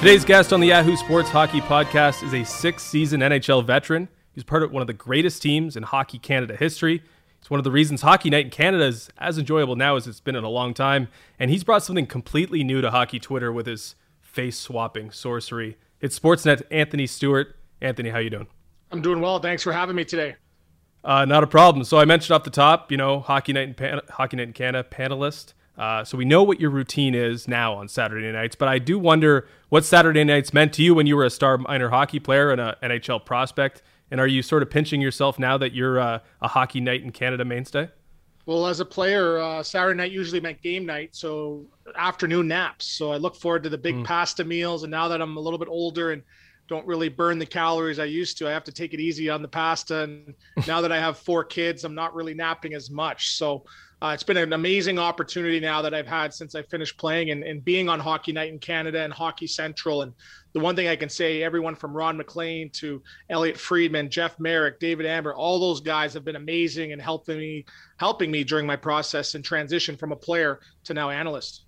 Today's guest on the Yahoo Sports Hockey Podcast is a six season NHL veteran. He's part of one of the greatest teams in Hockey Canada history. It's one of the reasons Hockey Night in Canada is as enjoyable now as it's been in a long time. And he's brought something completely new to hockey Twitter with his face swapping sorcery. It's Sportsnet Anthony Stewart. Anthony, how you doing? I'm doing well. Thanks for having me today. Uh, not a problem. So I mentioned off the top, you know, Hockey Night in, Pan- Hockey Night in Canada panelist. Uh, so we know what your routine is now on Saturday nights, but I do wonder what Saturday nights meant to you when you were a star minor hockey player and a NHL prospect. And are you sort of pinching yourself now that you're uh, a Hockey Night in Canada mainstay? Well, as a player, uh, Saturday night usually meant game night, so afternoon naps. So I look forward to the big pasta meals. And now that I'm a little bit older and don't really burn the calories I used to, I have to take it easy on the pasta. And now that I have four kids, I'm not really napping as much. So uh, it's been an amazing opportunity now that I've had since I finished playing and, and being on Hockey Night in Canada and Hockey Central. And the one thing I can say, everyone from Ron MacLean to Elliotte Friedman, Jeff Marek, David Amber, all those guys have been amazing and helping me, helping me during my process and transition from a player to now analyst.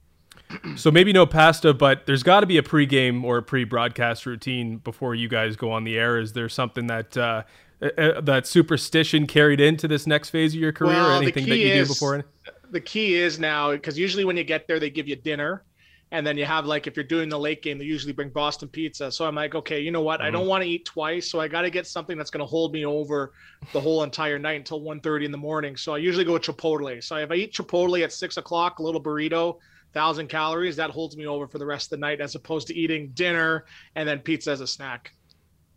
So maybe no pasta, but there's got to be a pregame or a pre-broadcast routine before you guys go on the air. Is there something that uh, uh, that superstition carried into this next phase of your career, Well, or anything that you is- do before? The key is now because usually when you get there, they give you dinner. And then you have like if you're doing the late game, they usually bring Boston pizza. So I'm like, okay, you know what? I Mm-hmm. don't want to eat twice, so I got to get something that's going to hold me over the whole entire night until 1:30 in the morning. So I usually go with Chipotle. So if I eat Chipotle at six o'clock, a little burrito, thousand calories, that holds me over for the rest of the night, as opposed to eating dinner and then pizza as a snack.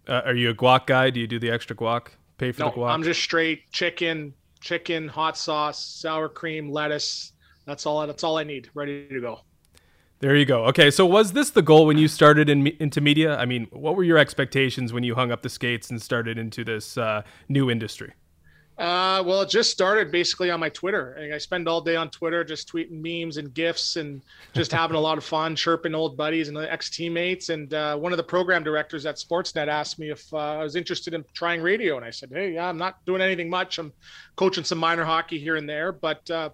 Uh, are you a guac guy? Do you do the extra guac? Pay for No, the guac? I'm just straight chicken, chicken, hot sauce, sour cream, lettuce. That's all. That's all I need. Ready to go. There you go. Okay, so was this the goal when you started in, into media? I mean, what were your expectations when you hung up the skates and started into this uh, new industry? Uh, well, it just started basically on my Twitter. And I spend all day on Twitter just tweeting memes and gifs and just having a lot of fun, chirping old buddies and ex teammates. And uh, one of the program directors at Sportsnet asked me if uh, I was interested in trying radio, and I said, "Hey, yeah, I'm not doing anything much. I'm coaching some minor hockey here and there, but uh,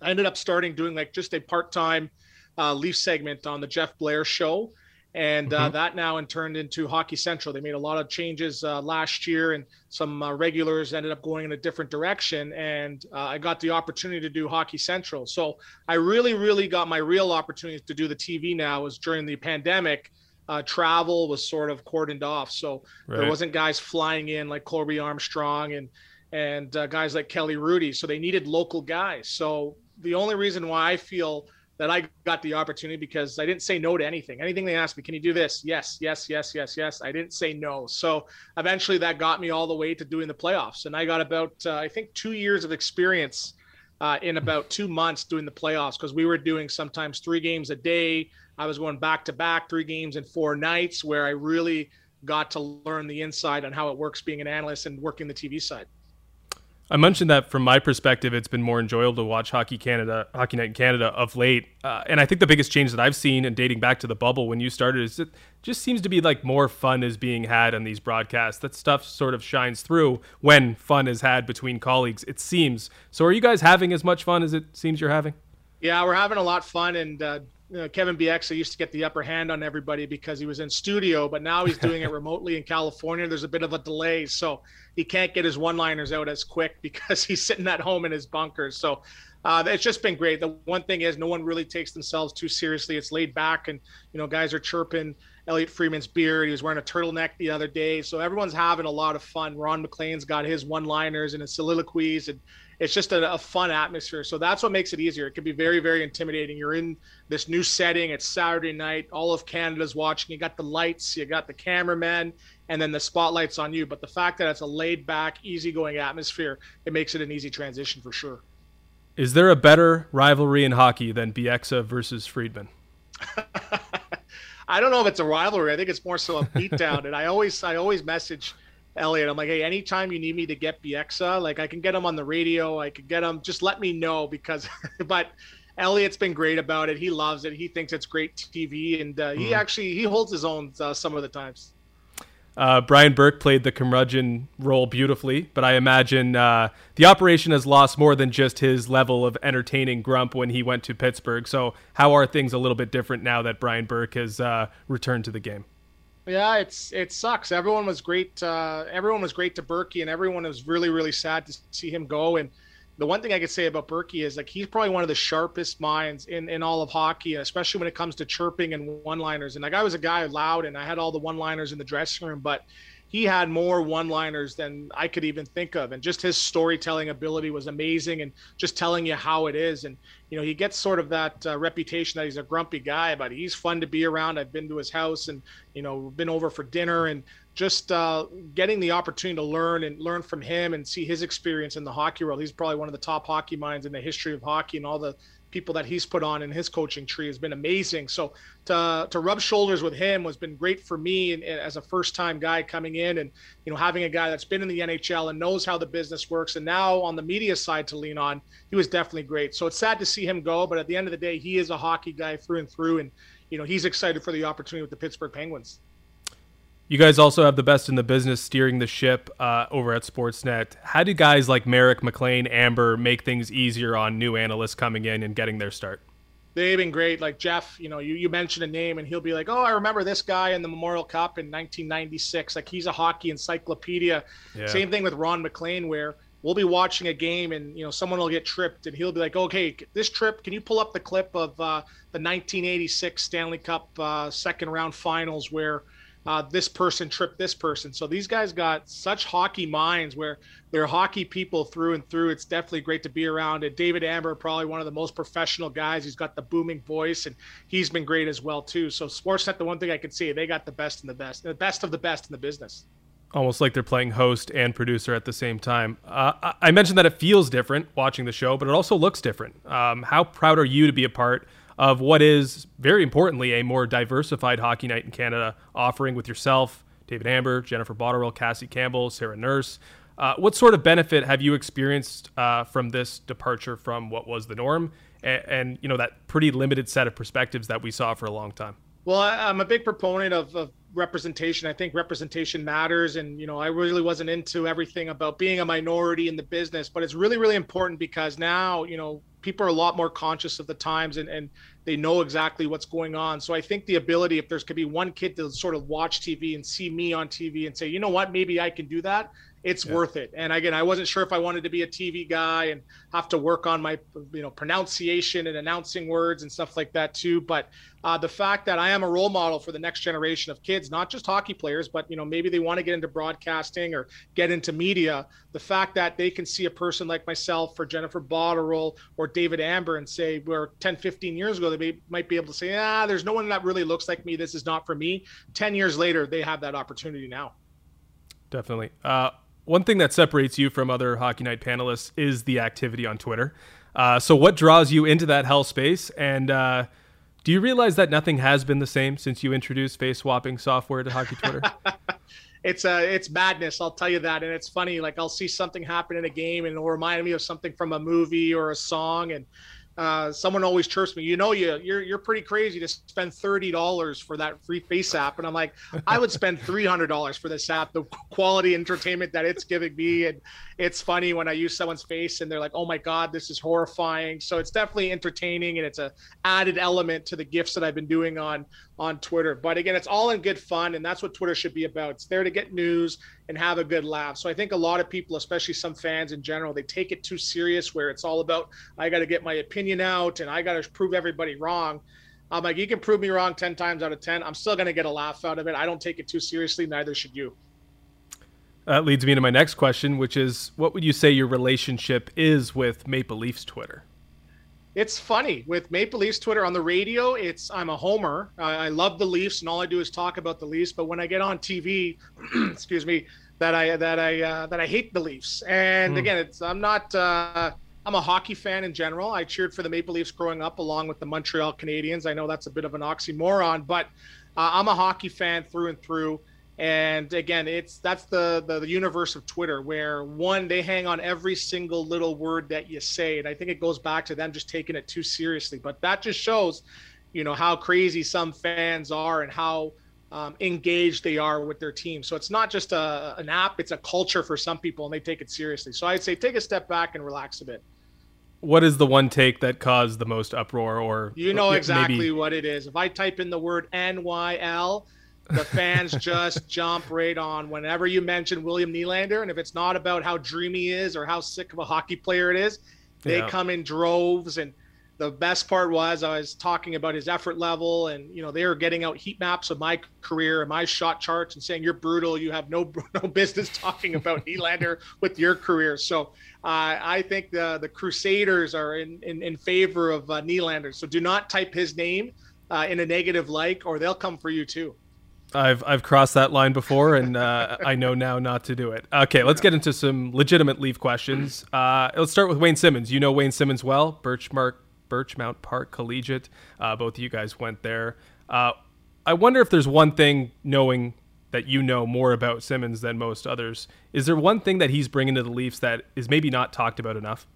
I ended up starting doing like just a part time uh, Leaf segment on the Jeff Blair show." And uh, that now in turned into Hockey Central. They made a lot of changes uh, last year, and some uh, regulars ended up going in a different direction. And uh, I got the opportunity to do Hockey Central. So I really, really got my real opportunity to do the TV now was during the pandemic. Uh, travel was sort of cordoned off, so Right. there wasn't guys flying in like Colby Armstrong and and uh, guys like Kelly Hrudey. So they needed local guys. So the only reason why I feel that I got the opportunity because I didn't say no to anything. Anything they asked me, can you do this? Yes, yes, yes, yes, yes. I didn't say no. So eventually that got me all the way to doing the playoffs. And I got about, uh, I think, two years of experience uh, in about two months doing the playoffs because we were doing sometimes three games a day. I was going back to back, three games in four nights, where I really got to learn the inside on how it works being an analyst and working the TV side. I mentioned that from my perspective, it's been more enjoyable to watch Hockey Canada, Hockey Night in Canada of late. Uh, and I think the biggest change that I've seen, and dating back to the bubble when you started, is it just seems to be like more fun is being had on these broadcasts. That stuff sort of shines through when fun is had between colleagues. It seems. So, are you guys having as much fun as it seems you're having? Yeah, we're having a lot of fun, and uh, you know, Kevin Bieksa used to get the upper hand on everybody because he was in studio, but now he's doing it remotely in California. There's a bit of a delay, so he can't get his one-liners out as quick because he's sitting at home in his bunkers. So uh, it's just been great. The one thing is, no one really takes themselves too seriously. It's laid back, and you know, guys are chirping Elliotte Friedman's beard. He was wearing a turtleneck the other day, so everyone's having a lot of fun. Ron MacLean's got his one-liners and his soliloquies, and it's just a, a, fun atmosphere. So that's what makes it easier. It can be very, very intimidating. You're in this new setting. It's Saturday night. All of Canada's watching. You got the lights, you got the cameramen, and then the spotlight's on you. But the fact that it's a laid back, easygoing atmosphere, it makes it an easy transition for sure. Is there a better rivalry in hockey than Bieksa versus Friedman? I don't know if it's a rivalry. I think it's more so a beatdown. and I always, I always message Elliotte. I'm like, hey, anytime you need me to get Bieksa, like I can get him on the radio. I could get him. Just let me know because, but Elliotte's been great about it. He loves it. He thinks it's great TV, and uh, he mm. actually he holds his own uh, some of the times. Uh, Brian Burke played the curmudgeon role beautifully, but I imagine uh, the operation has lost more than just his level of entertaining grump when he went to Pittsburgh. So, how are things a little bit different now that Brian Burke has uh, returned to the game? Yeah, it's it sucks. Everyone was great. Uh, everyone was great to Burkie, and everyone was really really sad to see him go. And the one thing I could say about Burkie is like he's probably one of the sharpest minds in in all of hockey, especially when it comes to chirping and one liners. And like I was a guy loud, and I had all the one liners in the dressing room, but he had more one liners than I could even think of. And just his storytelling ability was amazing and just telling you how it is. And, you know, he gets sort of that uh, reputation that he's a grumpy guy, but he's fun to be around. I've been to his house and, you know, been over for dinner and just uh, getting the opportunity to learn and learn from him and see his experience in the hockey world. He's probably one of the top hockey minds in the history of hockey and all the people that he's put on in his coaching tree has been amazing. So to to rub shoulders with him has been great for me and, and as a first time guy coming in and you know having a guy that's been in the NHL and knows how the business works and now on the media side to lean on, he was definitely great. So it's sad to see him go, but at the end of the day, he is a hockey guy through and through, and you know he's excited for the opportunity with the Pittsburgh Penguins. You guys also have the best in the business steering the ship uh, over at Sportsnet. How do guys like Marek, MacLean, Amber make things easier on new analysts coming in and getting their start? They've been great. Like Jeff, you know, you, you mentioned a name and he'll be like, oh, I remember this guy in the Memorial Cup in 1996. Like he's a hockey encyclopedia. Yeah. Same thing with Ron MacLean, where we'll be watching a game and, you know, someone will get tripped and he'll be like, okay, this trip, can you pull up the clip of uh, the 1986 Stanley Cup uh, second round finals where – uh, this person tripped this person. So these guys got such hockey minds where they're hockey people through and through. It's definitely great to be around. And David Amber, probably one of the most professional guys. He's got the booming voice, and he's been great as well too. So Sportsnet, the one thing I could see, they got the best in the best, the best of the best in the business. Almost like they're playing host and producer at the same time. Uh, I mentioned that it feels different watching the show, but it also looks different. Um, how proud are you to be a part? Of what is very importantly a more diversified hockey night in Canada offering with yourself, David Amber, Jennifer Botterill, Cassie Campbell, Sarah Nurse. Uh, what sort of benefit have you experienced uh, from this departure from what was the norm and, and, you know that pretty limited set of perspectives that we saw for a long time? Well, I'm a big proponent of, of representation. I think representation matters. And, you know, I really wasn't into everything about being a minority in the business, but it's really, really important because now, you know, people are a lot more conscious of the times and, and they know exactly what's going on. So I think the ability, if there's could be one kid to sort of watch TV and see me on TV and say, you know what, maybe I can do that it's yeah. worth it. And again, I wasn't sure if I wanted to be a TV guy and have to work on my, you know, pronunciation and announcing words and stuff like that too. But uh, the fact that I am a role model for the next generation of kids, not just hockey players, but you know, maybe they want to get into broadcasting or get into media. The fact that they can see a person like myself or Jennifer Botterill or David Amber and say, where 10, 15 years ago, they may, might be able to say, ah, there's no one that really looks like me. This is not for me. 10 years later, they have that opportunity now. Definitely. Uh, one thing that separates you from other Hockey Night panelists is the activity on Twitter. Uh, so, what draws you into that hell space? And uh, do you realize that nothing has been the same since you introduced face swapping software to Hockey Twitter? it's uh, it's madness. I'll tell you that. And it's funny. Like I'll see something happen in a game, and it'll remind me of something from a movie or a song, and uh, someone always chirps me, you know, you you're you're pretty crazy to spend thirty dollars for that free face app, and I'm like, I would spend three hundred dollars for this app. The quality entertainment that it's giving me, and it's funny when I use someone's face and they're like, oh my god, this is horrifying. So it's definitely entertaining, and it's a added element to the gifts that I've been doing on on Twitter. But again, it's all in good fun, and that's what Twitter should be about. It's there to get news and have a good laugh. So I think a lot of people, especially some fans in general, they take it too serious, where it's all about I got to get my opinion out and I got to prove everybody wrong. I'm like, you can prove me wrong 10 times out of 10. I'm still going to get a laugh out of it. I don't take it too seriously. Neither should you. That leads me to my next question, which is what would you say your relationship is with Maple Leafs Twitter? It's funny with Maple Leafs Twitter on the radio. It's I'm a homer. I love the Leafs, and all I do is talk about the Leafs. But when I get on TV, excuse me, that I that I uh, that I hate the Leafs. And mm. again, it's I'm not. Uh, I'm a hockey fan in general. I cheered for the Maple Leafs growing up, along with the Montreal Canadiens. I know that's a bit of an oxymoron, but uh, I'm a hockey fan through and through. And again, it's that's the, the, the universe of Twitter, where one they hang on every single little word that you say, and I think it goes back to them just taking it too seriously. But that just shows, you know, how crazy some fans are and how um, engaged they are with their team. So it's not just a, an app; it's a culture for some people, and they take it seriously. So I'd say take a step back and relax a bit what is the one take that caused the most uproar or you know exactly maybe... what it is if i type in the word nyl the fans just jump right on whenever you mention william Nylander and if it's not about how dreamy he is or how sick of a hockey player it is they yeah. come in droves and the best part was I was talking about his effort level, and you know they were getting out heat maps of my career and my shot charts and saying you're brutal. You have no no business talking about Nylander with your career. So uh, I think the the Crusaders are in in, in favor of uh, Nylander. So do not type his name uh, in a negative like, or they'll come for you too. I've I've crossed that line before, and uh, I know now not to do it. Okay, let's get into some legitimate leaf questions. Uh, let's start with Wayne Simmonds. You know Wayne Simmonds well, Birchmark Birchmount Park Collegiate. Uh, both of you guys went there. Uh, I wonder if there's one thing, knowing that you know more about Simmonds than most others, is there one thing that he's bringing to the Leafs that is maybe not talked about enough?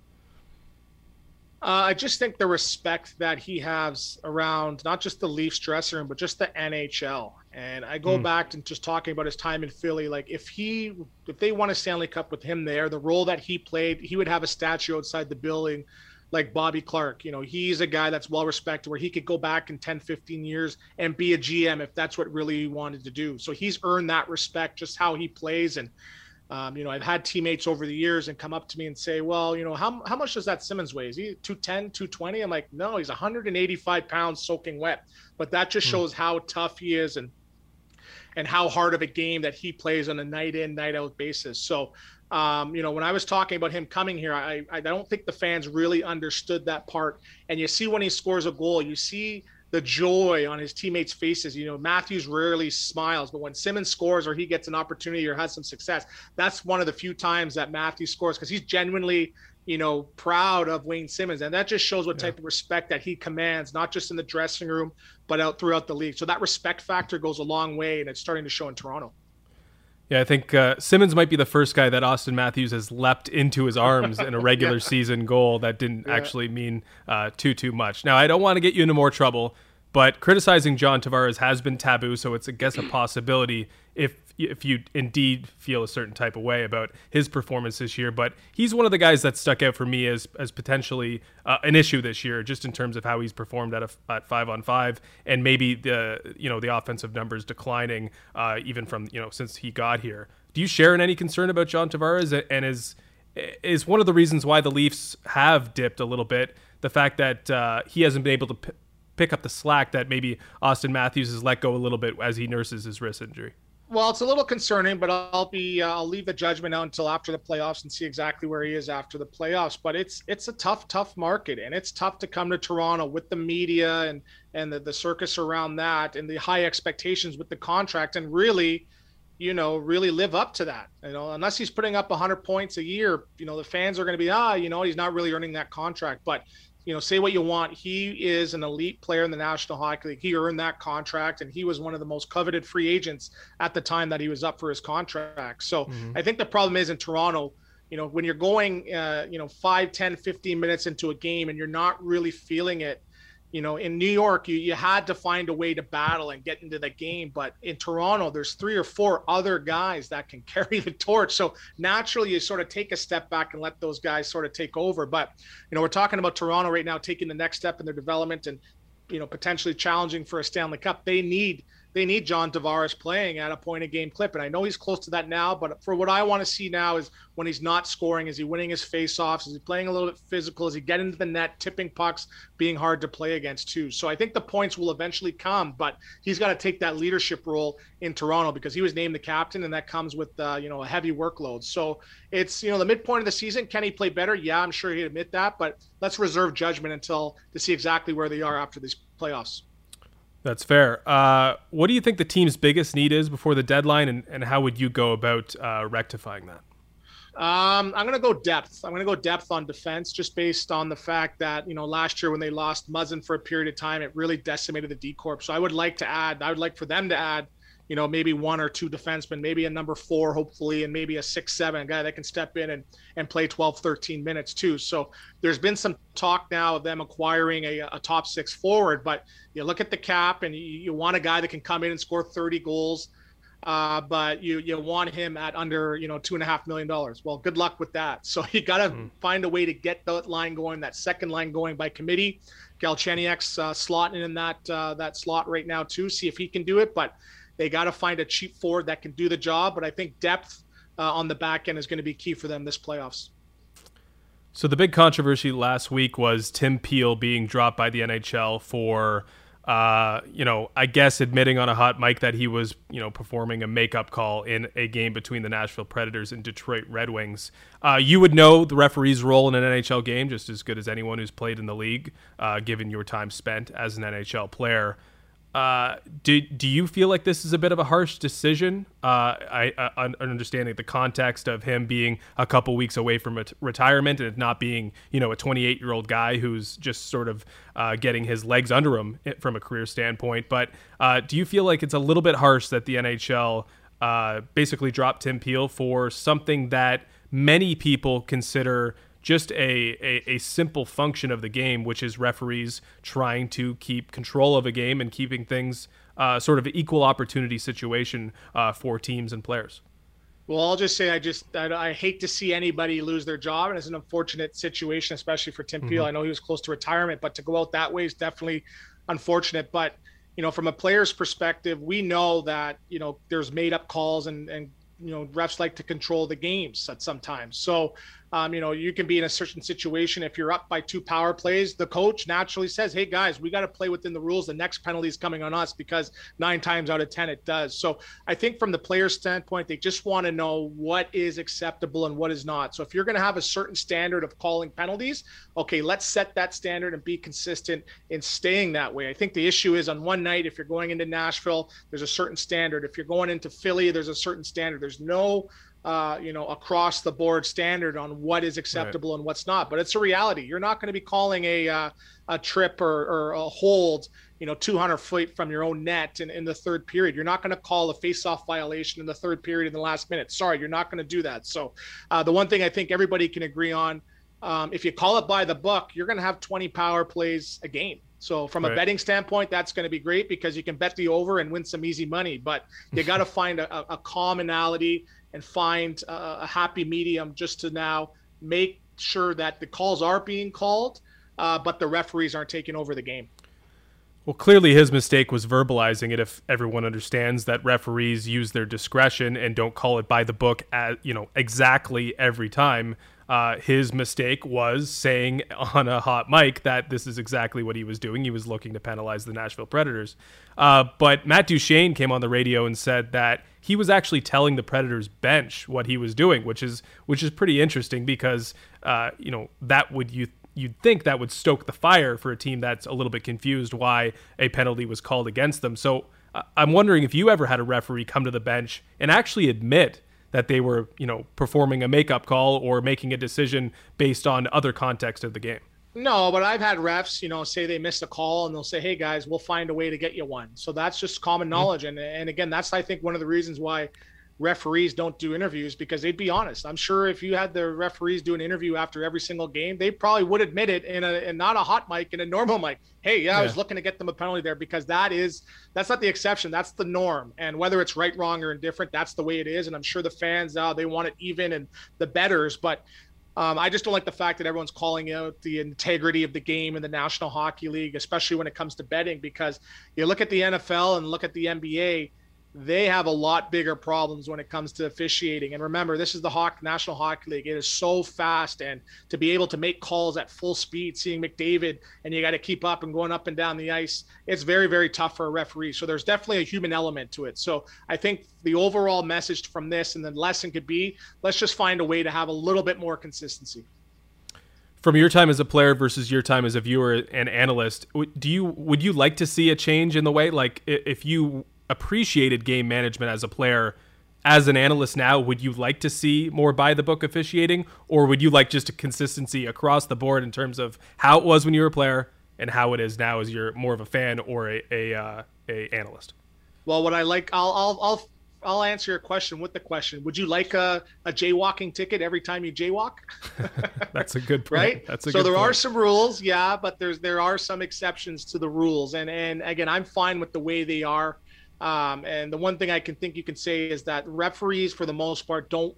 Uh, I just think the respect that he has around not just the Leafs dressing room, but just the NHL. And I go mm. back to just talking about his time in Philly. Like if he, if they won a Stanley Cup with him there, the role that he played, he would have a statue outside the building like Bobby Clarke. You know, he's a guy that's well respected where he could go back in 10, 15 years and be a GM if that's what really he wanted to do. So he's earned that respect just how he plays. And, um, you know, I've had teammates over the years and come up to me and say, well, you know, how, how much does that Simmonds weigh? Is he 210, 220? I'm like, no, he's 185 pounds soaking wet. But that just hmm. shows how tough he is and, and how hard of a game that he plays on a night in, night out basis. So, um, you know, when I was talking about him coming here, I, I don't think the fans really understood that part. And you see when he scores a goal, you see the joy on his teammates' faces. You know, Matthews rarely smiles, but when Simmonds scores or he gets an opportunity or has some success, that's one of the few times that Matthews scores because he's genuinely, you know, proud of Wayne Simmonds. And that just shows what yeah. type of respect that he commands, not just in the dressing room, but out throughout the league. So that respect factor goes a long way, and it's starting to show in Toronto. Yeah, I think uh, Simmonds might be the first guy that Auston Matthews has leapt into his arms in a regular yeah. season goal that didn't yeah. actually mean uh, too too much. Now, I don't want to get you into more trouble, but criticizing John Tavares has been taboo, so it's I guess a possibility if if you indeed feel a certain type of way about his performance this year. But he's one of the guys that stuck out for me as as potentially uh, an issue this year, just in terms of how he's performed at a, at five on five, and maybe the you know the offensive numbers declining uh, even from you know since he got here. Do you share in any concern about John Tavares and is is one of the reasons why the Leafs have dipped a little bit the fact that uh, he hasn't been able to p- pick up the slack that maybe Auston Matthews has let go a little bit as he nurses his wrist injury. Well, it's a little concerning, but I'll be uh, I'll leave the judgment out until after the playoffs and see exactly where he is after the playoffs. But it's it's a tough, tough market, and it's tough to come to Toronto with the media and and the, the circus around that and the high expectations with the contract, and really, you know, really live up to that. You know, unless he's putting up 100 points a year, you know, the fans are going to be ah, you know, he's not really earning that contract. But you know, say what you want. He is an elite player in the National Hockey League. He earned that contract, and he was one of the most coveted free agents at the time that he was up for his contract. So mm-hmm. I think the problem is in Toronto, you know, when you're going, uh, you know, 5, 10, 15 minutes into a game and you're not really feeling it, you know, in New York, you, you had to find a way to battle and get into the game. But in Toronto, there's three or four other guys that can carry the torch. So naturally, you sort of take a step back and let those guys sort of take over. But, you know, we're talking about Toronto right now taking the next step in their development and, you know, potentially challenging for a Stanley Cup. They need – they need John Tavares playing at a point of game clip. And I know he's close to that now, but for what I want to see now is when he's not scoring, is he winning his faceoffs? Is he playing a little bit physical? Is he getting into the net, tipping pucks, being hard to play against too? So I think the points will eventually come, but he's got to take that leadership role in Toronto because he was named the captain, and that comes with uh, you know a heavy workload. So it's you know the midpoint of the season. Can he play better? Yeah, I'm sure he'd admit that, but let's reserve judgment until to see exactly where they are after these playoffs. That's fair. Uh, what do you think the team's biggest need is before the deadline, and, and how would you go about uh, rectifying that? Um, I'm going to go depth. I'm going to go depth on defense just based on the fact that, you know, last year when they lost Muzzin for a period of time, it really decimated the D corps. So I would like to add, I would like for them to add you know, maybe one or two defensemen, maybe a number four, hopefully, and maybe a six, seven, guy that can step in and, and play 12, 13 minutes too. So there's been some talk now of them acquiring a, a top six forward, but you look at the cap and you, you want a guy that can come in and score 30 goals. Uh, but you you want him at under you know two and a half million dollars. Well, good luck with that. So you got to mm. find a way to get that line going, that second line going by committee. Galchenyuk's uh, slotting in that uh, that slot right now too. See if he can do it. But they got to find a cheap forward that can do the job, but I think depth uh, on the back end is going to be key for them this playoffs. So the big controversy last week was Tim Peel being dropped by the NHL for, uh, you know, I guess admitting on a hot mic that he was, you know, performing a makeup call in a game between the Nashville Predators and Detroit Red Wings. Uh, you would know the referee's role in an NHL game just as good as anyone who's played in the league, uh, given your time spent as an NHL player. Uh, do do you feel like this is a bit of a harsh decision? Uh, I, I understanding the context of him being a couple weeks away from ret- retirement and not being you know a 28 year old guy who's just sort of uh, getting his legs under him from a career standpoint. But uh, do you feel like it's a little bit harsh that the NHL uh, basically dropped Tim Peel for something that many people consider just a, a, a, simple function of the game, which is referees trying to keep control of a game and keeping things uh, sort of equal opportunity situation uh, for teams and players. Well, I'll just say I just I, I, hate to see anybody lose their job, and it's an unfortunate situation, especially for Tim Peel. Mm-hmm. I know he was close to retirement, but to go out that way is definitely unfortunate. But you know, from a player's perspective, we know that you know there's made up calls and and you know refs like to control the games at sometimes. So um, you know, you can be in a certain situation if you're up by two power plays. The coach naturally says, "Hey guys, we got to play within the rules. The next penalty is coming on us because nine times out of ten it does." So I think from the player's standpoint, they just want to know what is acceptable and what is not. So if you're going to have a certain standard of calling penalties, okay, let's set that standard and be consistent in staying that way. I think the issue is on one night if you're going into Nashville, there's a certain standard. If you're going into Philly, there's a certain standard. There's no uh, you know, across the board standard on what is acceptable right. and what's not. But it's a reality. You're not going to be calling a uh, a trip or, or a hold, you know, 200 feet from your own net in, in the third period. You're not going to call a face-off violation in the third period in the last minute. Sorry, you're not going to do that. So uh, the one thing I think everybody can agree on, um, if you call it by the book, you're going to have 20 power plays a game. So from right. a betting standpoint, that's going to be great because you can bet the over and win some easy money. But you got to find a, a commonality and find a, a happy medium just to now make sure that the calls are being called, uh, but the referees aren't taking over the game. Well, clearly his mistake was verbalizing it. If everyone understands that referees use their discretion and don't call it by the book, at you know exactly every time, uh, his mistake was saying on a hot mic that this is exactly what he was doing. He was looking to penalize the Nashville Predators. Uh, but Matt Duchene came on the radio and said that he was actually telling the Predators bench what he was doing, which is which is pretty interesting because uh, you know that would you you'd think that would stoke the fire for a team that's a little bit confused why a penalty was called against them. So uh, I'm wondering if you ever had a referee come to the bench and actually admit that they were, you know, performing a makeup call or making a decision based on other context of the game. No, but I've had refs, you know, say they missed a call and they'll say, "Hey guys, we'll find a way to get you one." So that's just common mm-hmm. knowledge, and and again, that's I think one of the reasons why referees don't do interviews because they'd be honest. I'm sure if you had the referees do an interview after every single game, they probably would admit it in a in not a hot mic in a normal mic. Hey, yeah, yeah, I was looking to get them a penalty there because that is that's not the exception. That's the norm. And whether it's right, wrong, or indifferent, that's the way it is. And I'm sure the fans uh, they want it even and the betters, but um, I just don't like the fact that everyone's calling out the integrity of the game in the National Hockey League, especially when it comes to betting, because you look at the NFL and look at the NBA they have a lot bigger problems when it comes to officiating. And remember, this is the Hawk National Hockey League. It is so fast, and to be able to make calls at full speed, seeing McDavid, and you got to keep up and going up and down the ice, it's very, very tough for a referee. So there's definitely a human element to it. So I think the overall message from this and the lesson could be let's just find a way to have a little bit more consistency from your time as a player versus your time as a viewer and analyst do you would you like to see a change in the way like if you appreciated game management as a player. As an analyst now, would you like to see more by the book officiating, or would you like just a consistency across the board in terms of how it was when you were a player and how it is now as you're more of a fan or a a, uh, a analyst? Well, what I like, I'll I'll I'll I'll answer your question with the question. Would you like a, a jaywalking ticket every time you jaywalk? That's a good point. Right? That's a good point. so there point. are some rules, yeah, but there's there are some exceptions to the rules. And and again, I'm fine with the way they are. Um, and the one thing I can think you can say is that referees, for the most part, don't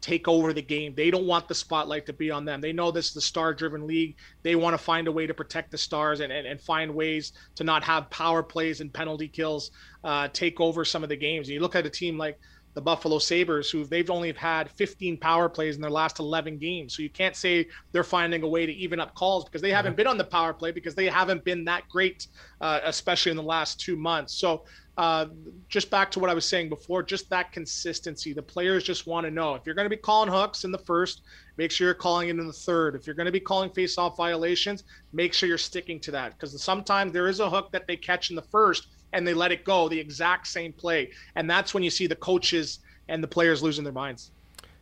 take over the game. They don't want the spotlight to be on them. They know this is the star driven league. They want to find a way to protect the stars and, and, and find ways to not have power plays and penalty kills uh, take over some of the games. And you look at a team like the Buffalo Sabres, who they've only had 15 power plays in their last 11 games. So you can't say they're finding a way to even up calls because they haven't been on the power play because they haven't been that great, uh, especially in the last two months. So uh, just back to what I was saying before, just that consistency. The players just want to know if you're going to be calling hooks in the first, make sure you're calling it in the third. If you're going to be calling face-off violations, make sure you're sticking to that because sometimes there is a hook that they catch in the first and they let it go, the exact same play, and that's when you see the coaches and the players losing their minds.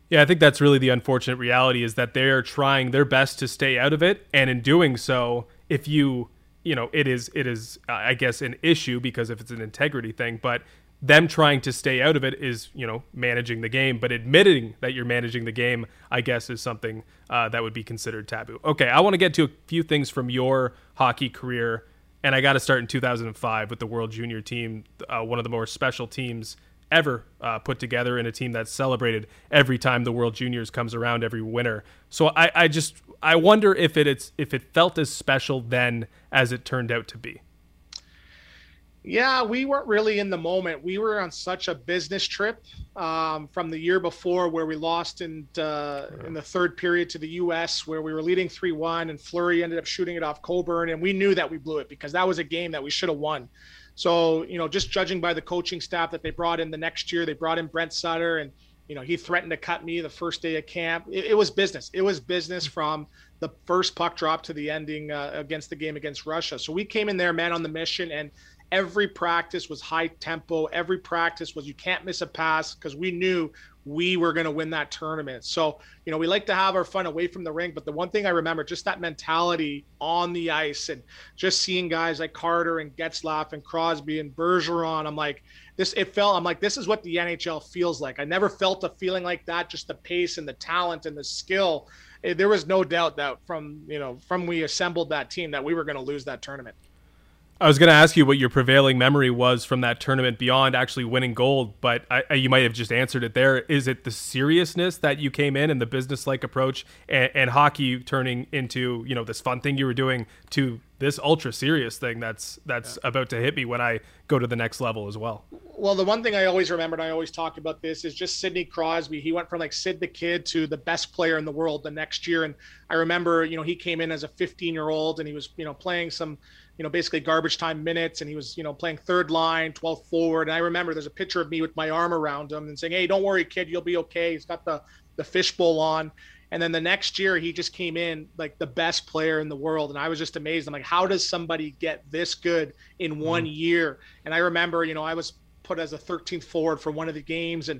Yeah, I think that's really the unfortunate reality is that they're trying their best to stay out of it, and in doing so, if you you know it is it is uh, i guess an issue because if it's an integrity thing but them trying to stay out of it is you know managing the game. But admitting that you're managing the game i guess is something uh, that would be considered taboo. Okay i want to get to a few things from your hockey career and i got to start in 2005 with the world junior team uh, one of the more special teams ever uh, put together in a team that's celebrated every time the World Juniors comes around every winter. So I, I just I wonder if it it's if it felt as special then as it turned out to be. Yeah, we weren't really in the moment. We were on such a business trip um, from the year before, where we lost in uh, in the third period to the U.S., where we were leading three one, and Fleury ended up shooting it off Coburn, and we knew that we blew it because that was a game that we should have won. So, you know, just judging by the coaching staff that they brought in the next year, they brought in Brent Sutter and, you know, he threatened to cut me the first day of camp. It, it was business. It was business from the first puck drop to the ending uh, against the game against Russia. So we came in there, man, on the mission, and every practice was high tempo. Every practice was you can't miss a pass because we knew we were going to win that tournament. So, you know, we like to have our fun away from the ring, but the one thing I remember just that mentality on the ice and just seeing guys like Carter and Getzlaf and Crosby and Bergeron. I'm like, this, it felt, I'm like, this is what the NHL feels like. I never felt a feeling like that, just the pace and the talent and the skill. Eh, there was no doubt that from, you know, from we assembled that team that we were going to lose that tournament. I was going to ask you what your prevailing memory was from that tournament beyond actually winning gold, but I, I, you might have just answered it there. Is it the seriousness that you came in and the business-like approach, and, and hockey turning into you know this fun thing you were doing to this ultra serious thing that's that's yeah. about to hit me when I go to the next level as well? Well, the one thing I always remembered, I always talk about this, is just Sidney Crosby. He went from like Sid the kid to the best player in the world the next year, and I remember you know he came in as a 15-year-old and he was you know playing some you know, basically garbage time minutes, and he was, you know, playing third line, 12th forward. And I remember there's a picture of me with my arm around him and saying, "Hey, don't worry, kid, you'll be okay." He's got the the fishbowl on. And then the next year, he just came in like the best player in the world, and I was just amazed. I'm like, how does somebody get this good in one mm-hmm. year? And I remember, you know, I was put as a 13th forward for one of the games, and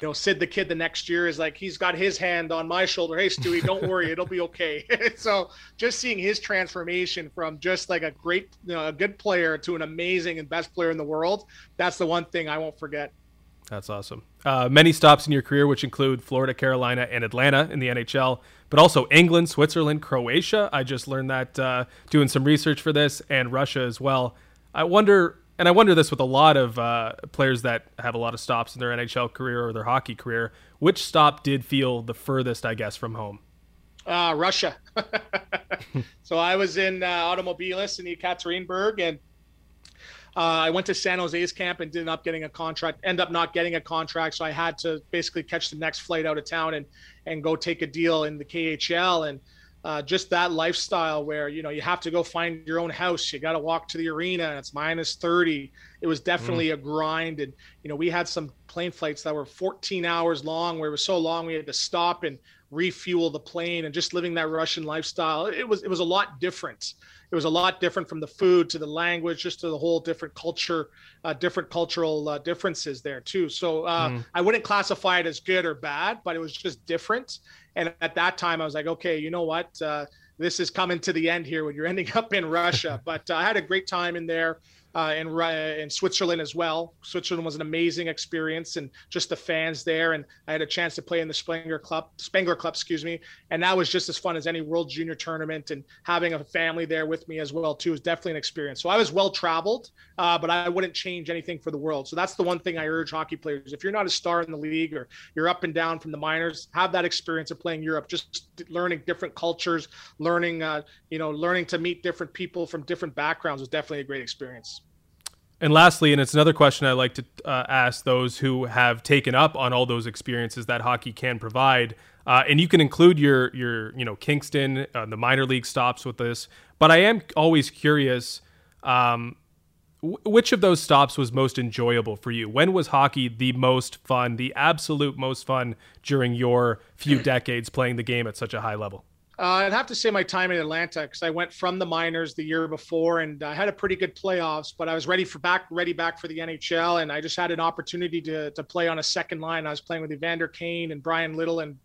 You know, Sid the kid the next year is like he's got his hand on my shoulder. Hey, Stewie, don't worry, it'll be okay. so just seeing his transformation from just like a great, you know, a good player to an amazing and best player in the world, that's the one thing I won't forget. That's awesome. Uh, many stops in your career, which include Florida, Carolina, and Atlanta in the NHL, but also England, Switzerland, Croatia. I just learned that uh, doing some research for this, and Russia as well. I wonder and I wonder this with a lot of uh, players that have a lot of stops in their NHL career or their hockey career. Which stop did feel the furthest, I guess, from home? Uh, Russia. so I was in uh, in Ekaterinburg, and uh, I went to San Jose's camp and ended up getting a contract. End up not getting a contract, so I had to basically catch the next flight out of town and and go take a deal in the KHL and uh, just that lifestyle where you know you have to go find your own house. You got to walk to the arena and it's minus 30 it was definitely mm. a grind and you know we had some plane flights that were 14 hours long where it was so long we had to stop and refuel the plane and just living that russian lifestyle. It was it was a lot different. It was a lot different from the food to the language just to the whole different culture uh, different cultural uh, differences there too. So uh, mm. i wouldn't classify it as good or bad but it was just different and at that time, I was like, okay, you know what? Uh, this is coming to the end here when you're ending up in Russia. but uh, I had a great time in there uh, in in Switzerland as well. Switzerland was an amazing experience, and just the fans there. And I had a chance to play in the Spengler Club, Spengler Cup, excuse me, and that was just as fun as any World Junior tournament. And having a family there with me as well too was definitely an experience. So I was well traveled, uh, but I wouldn't change anything for the world. So that's the one thing I urge hockey players: if you're not a star in the league or you're up and down from the minors, have that experience of playing Europe, just learning different cultures, learning, uh, you know, learning to meet different people from different backgrounds was definitely a great experience. And lastly, and it's another question I like to uh, ask those who have taken up on all those experiences that hockey can provide, uh, and you can include your your you know Kingston, uh, the minor league stops with this. But I am always curious, um, w- which of those stops was most enjoyable for you? When was hockey the most fun, the absolute most fun during your few decades playing the game at such a high level? Uh, I'd have to say my time in Atlanta because I went from the minors the year before and I had a pretty good playoffs, but I was ready for back, ready back for the NHL, and I just had an opportunity to to play on a second line. I was playing with Evander Kane and Bryan Little and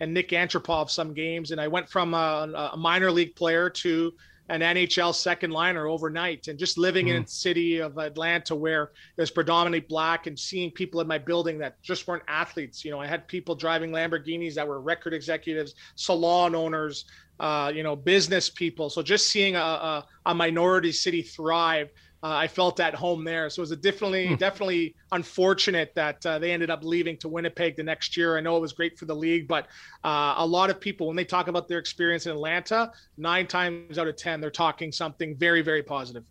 and Nik Antropov some games, and I went from a, a minor league player to an NHL second liner overnight and just living mm. in the city of Atlanta where it was predominantly black and seeing people in my building that just weren't athletes. You know, I had people driving Lamborghinis that were record executives, salon owners, uh, you know, business people. So just seeing a, a, a minority city thrive uh, I felt at home there. So it was a definitely, hmm. definitely unfortunate that uh, they ended up leaving to Winnipeg the next year. I know it was great for the league, but uh, a lot of people, when they talk about their experience in Atlanta, nine times out of 10, they're talking something very, very positive.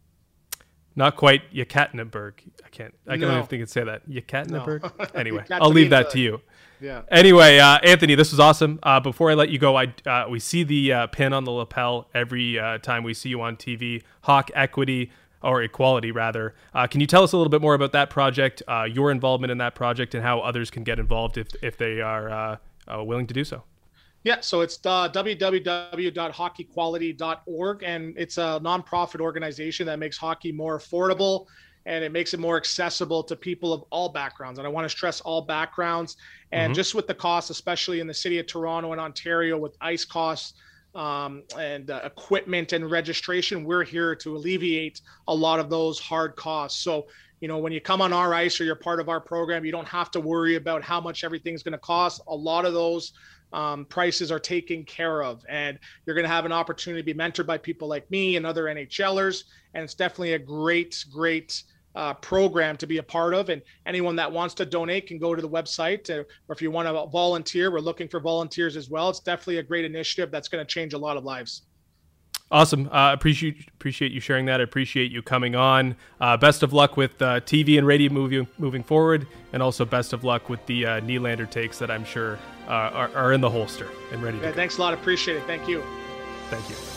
Not quite Yekaterinburg. I can't, I can't no. even think and say that. Yekaterinburg? No. Anyway, I'll leave that to you. Yeah. Anyway, uh, Anthony, this was awesome. Uh, before I let you go, I uh, we see the uh, pin on the lapel every uh, time we see you on TV. Hawk Equity or equality rather. Uh, can you tell us a little bit more about that project, uh, your involvement in that project, and how others can get involved if if they are uh, uh willing to do so? Yeah, so it's uh, www.hockeyequality.org, and it's a nonprofit organization that makes hockey more affordable and it makes it more accessible to people of all backgrounds. And I want to stress all backgrounds. And mm-hmm. just with the costs, especially in the city of Toronto and Ontario, with ice costs um, and uh, equipment and registration. We're here to alleviate a lot of those hard costs. So you know, when you come on our ice or you're part of our program, you don't have to worry about how much everything's going to cost. A lot of those um, prices are taken care of, and you're going to have an opportunity to be mentored by people like me and other NHLers. And it's definitely a great, great uh, program to be a part of. And anyone that wants to donate can go to the website, or if you want to volunteer, we're looking for volunteers as well. It's definitely a great initiative that's going to change a lot of lives. Awesome. Uh, appreciate appreciate you sharing that. I appreciate you coming on. Uh, best of luck with uh, TV and radio moving moving forward, and also best of luck with the uh, Nylander takes that I'm sure uh, are, are, in the holster and ready. Yeah, Thanks a lot. Appreciate it. Thank you. Thank you.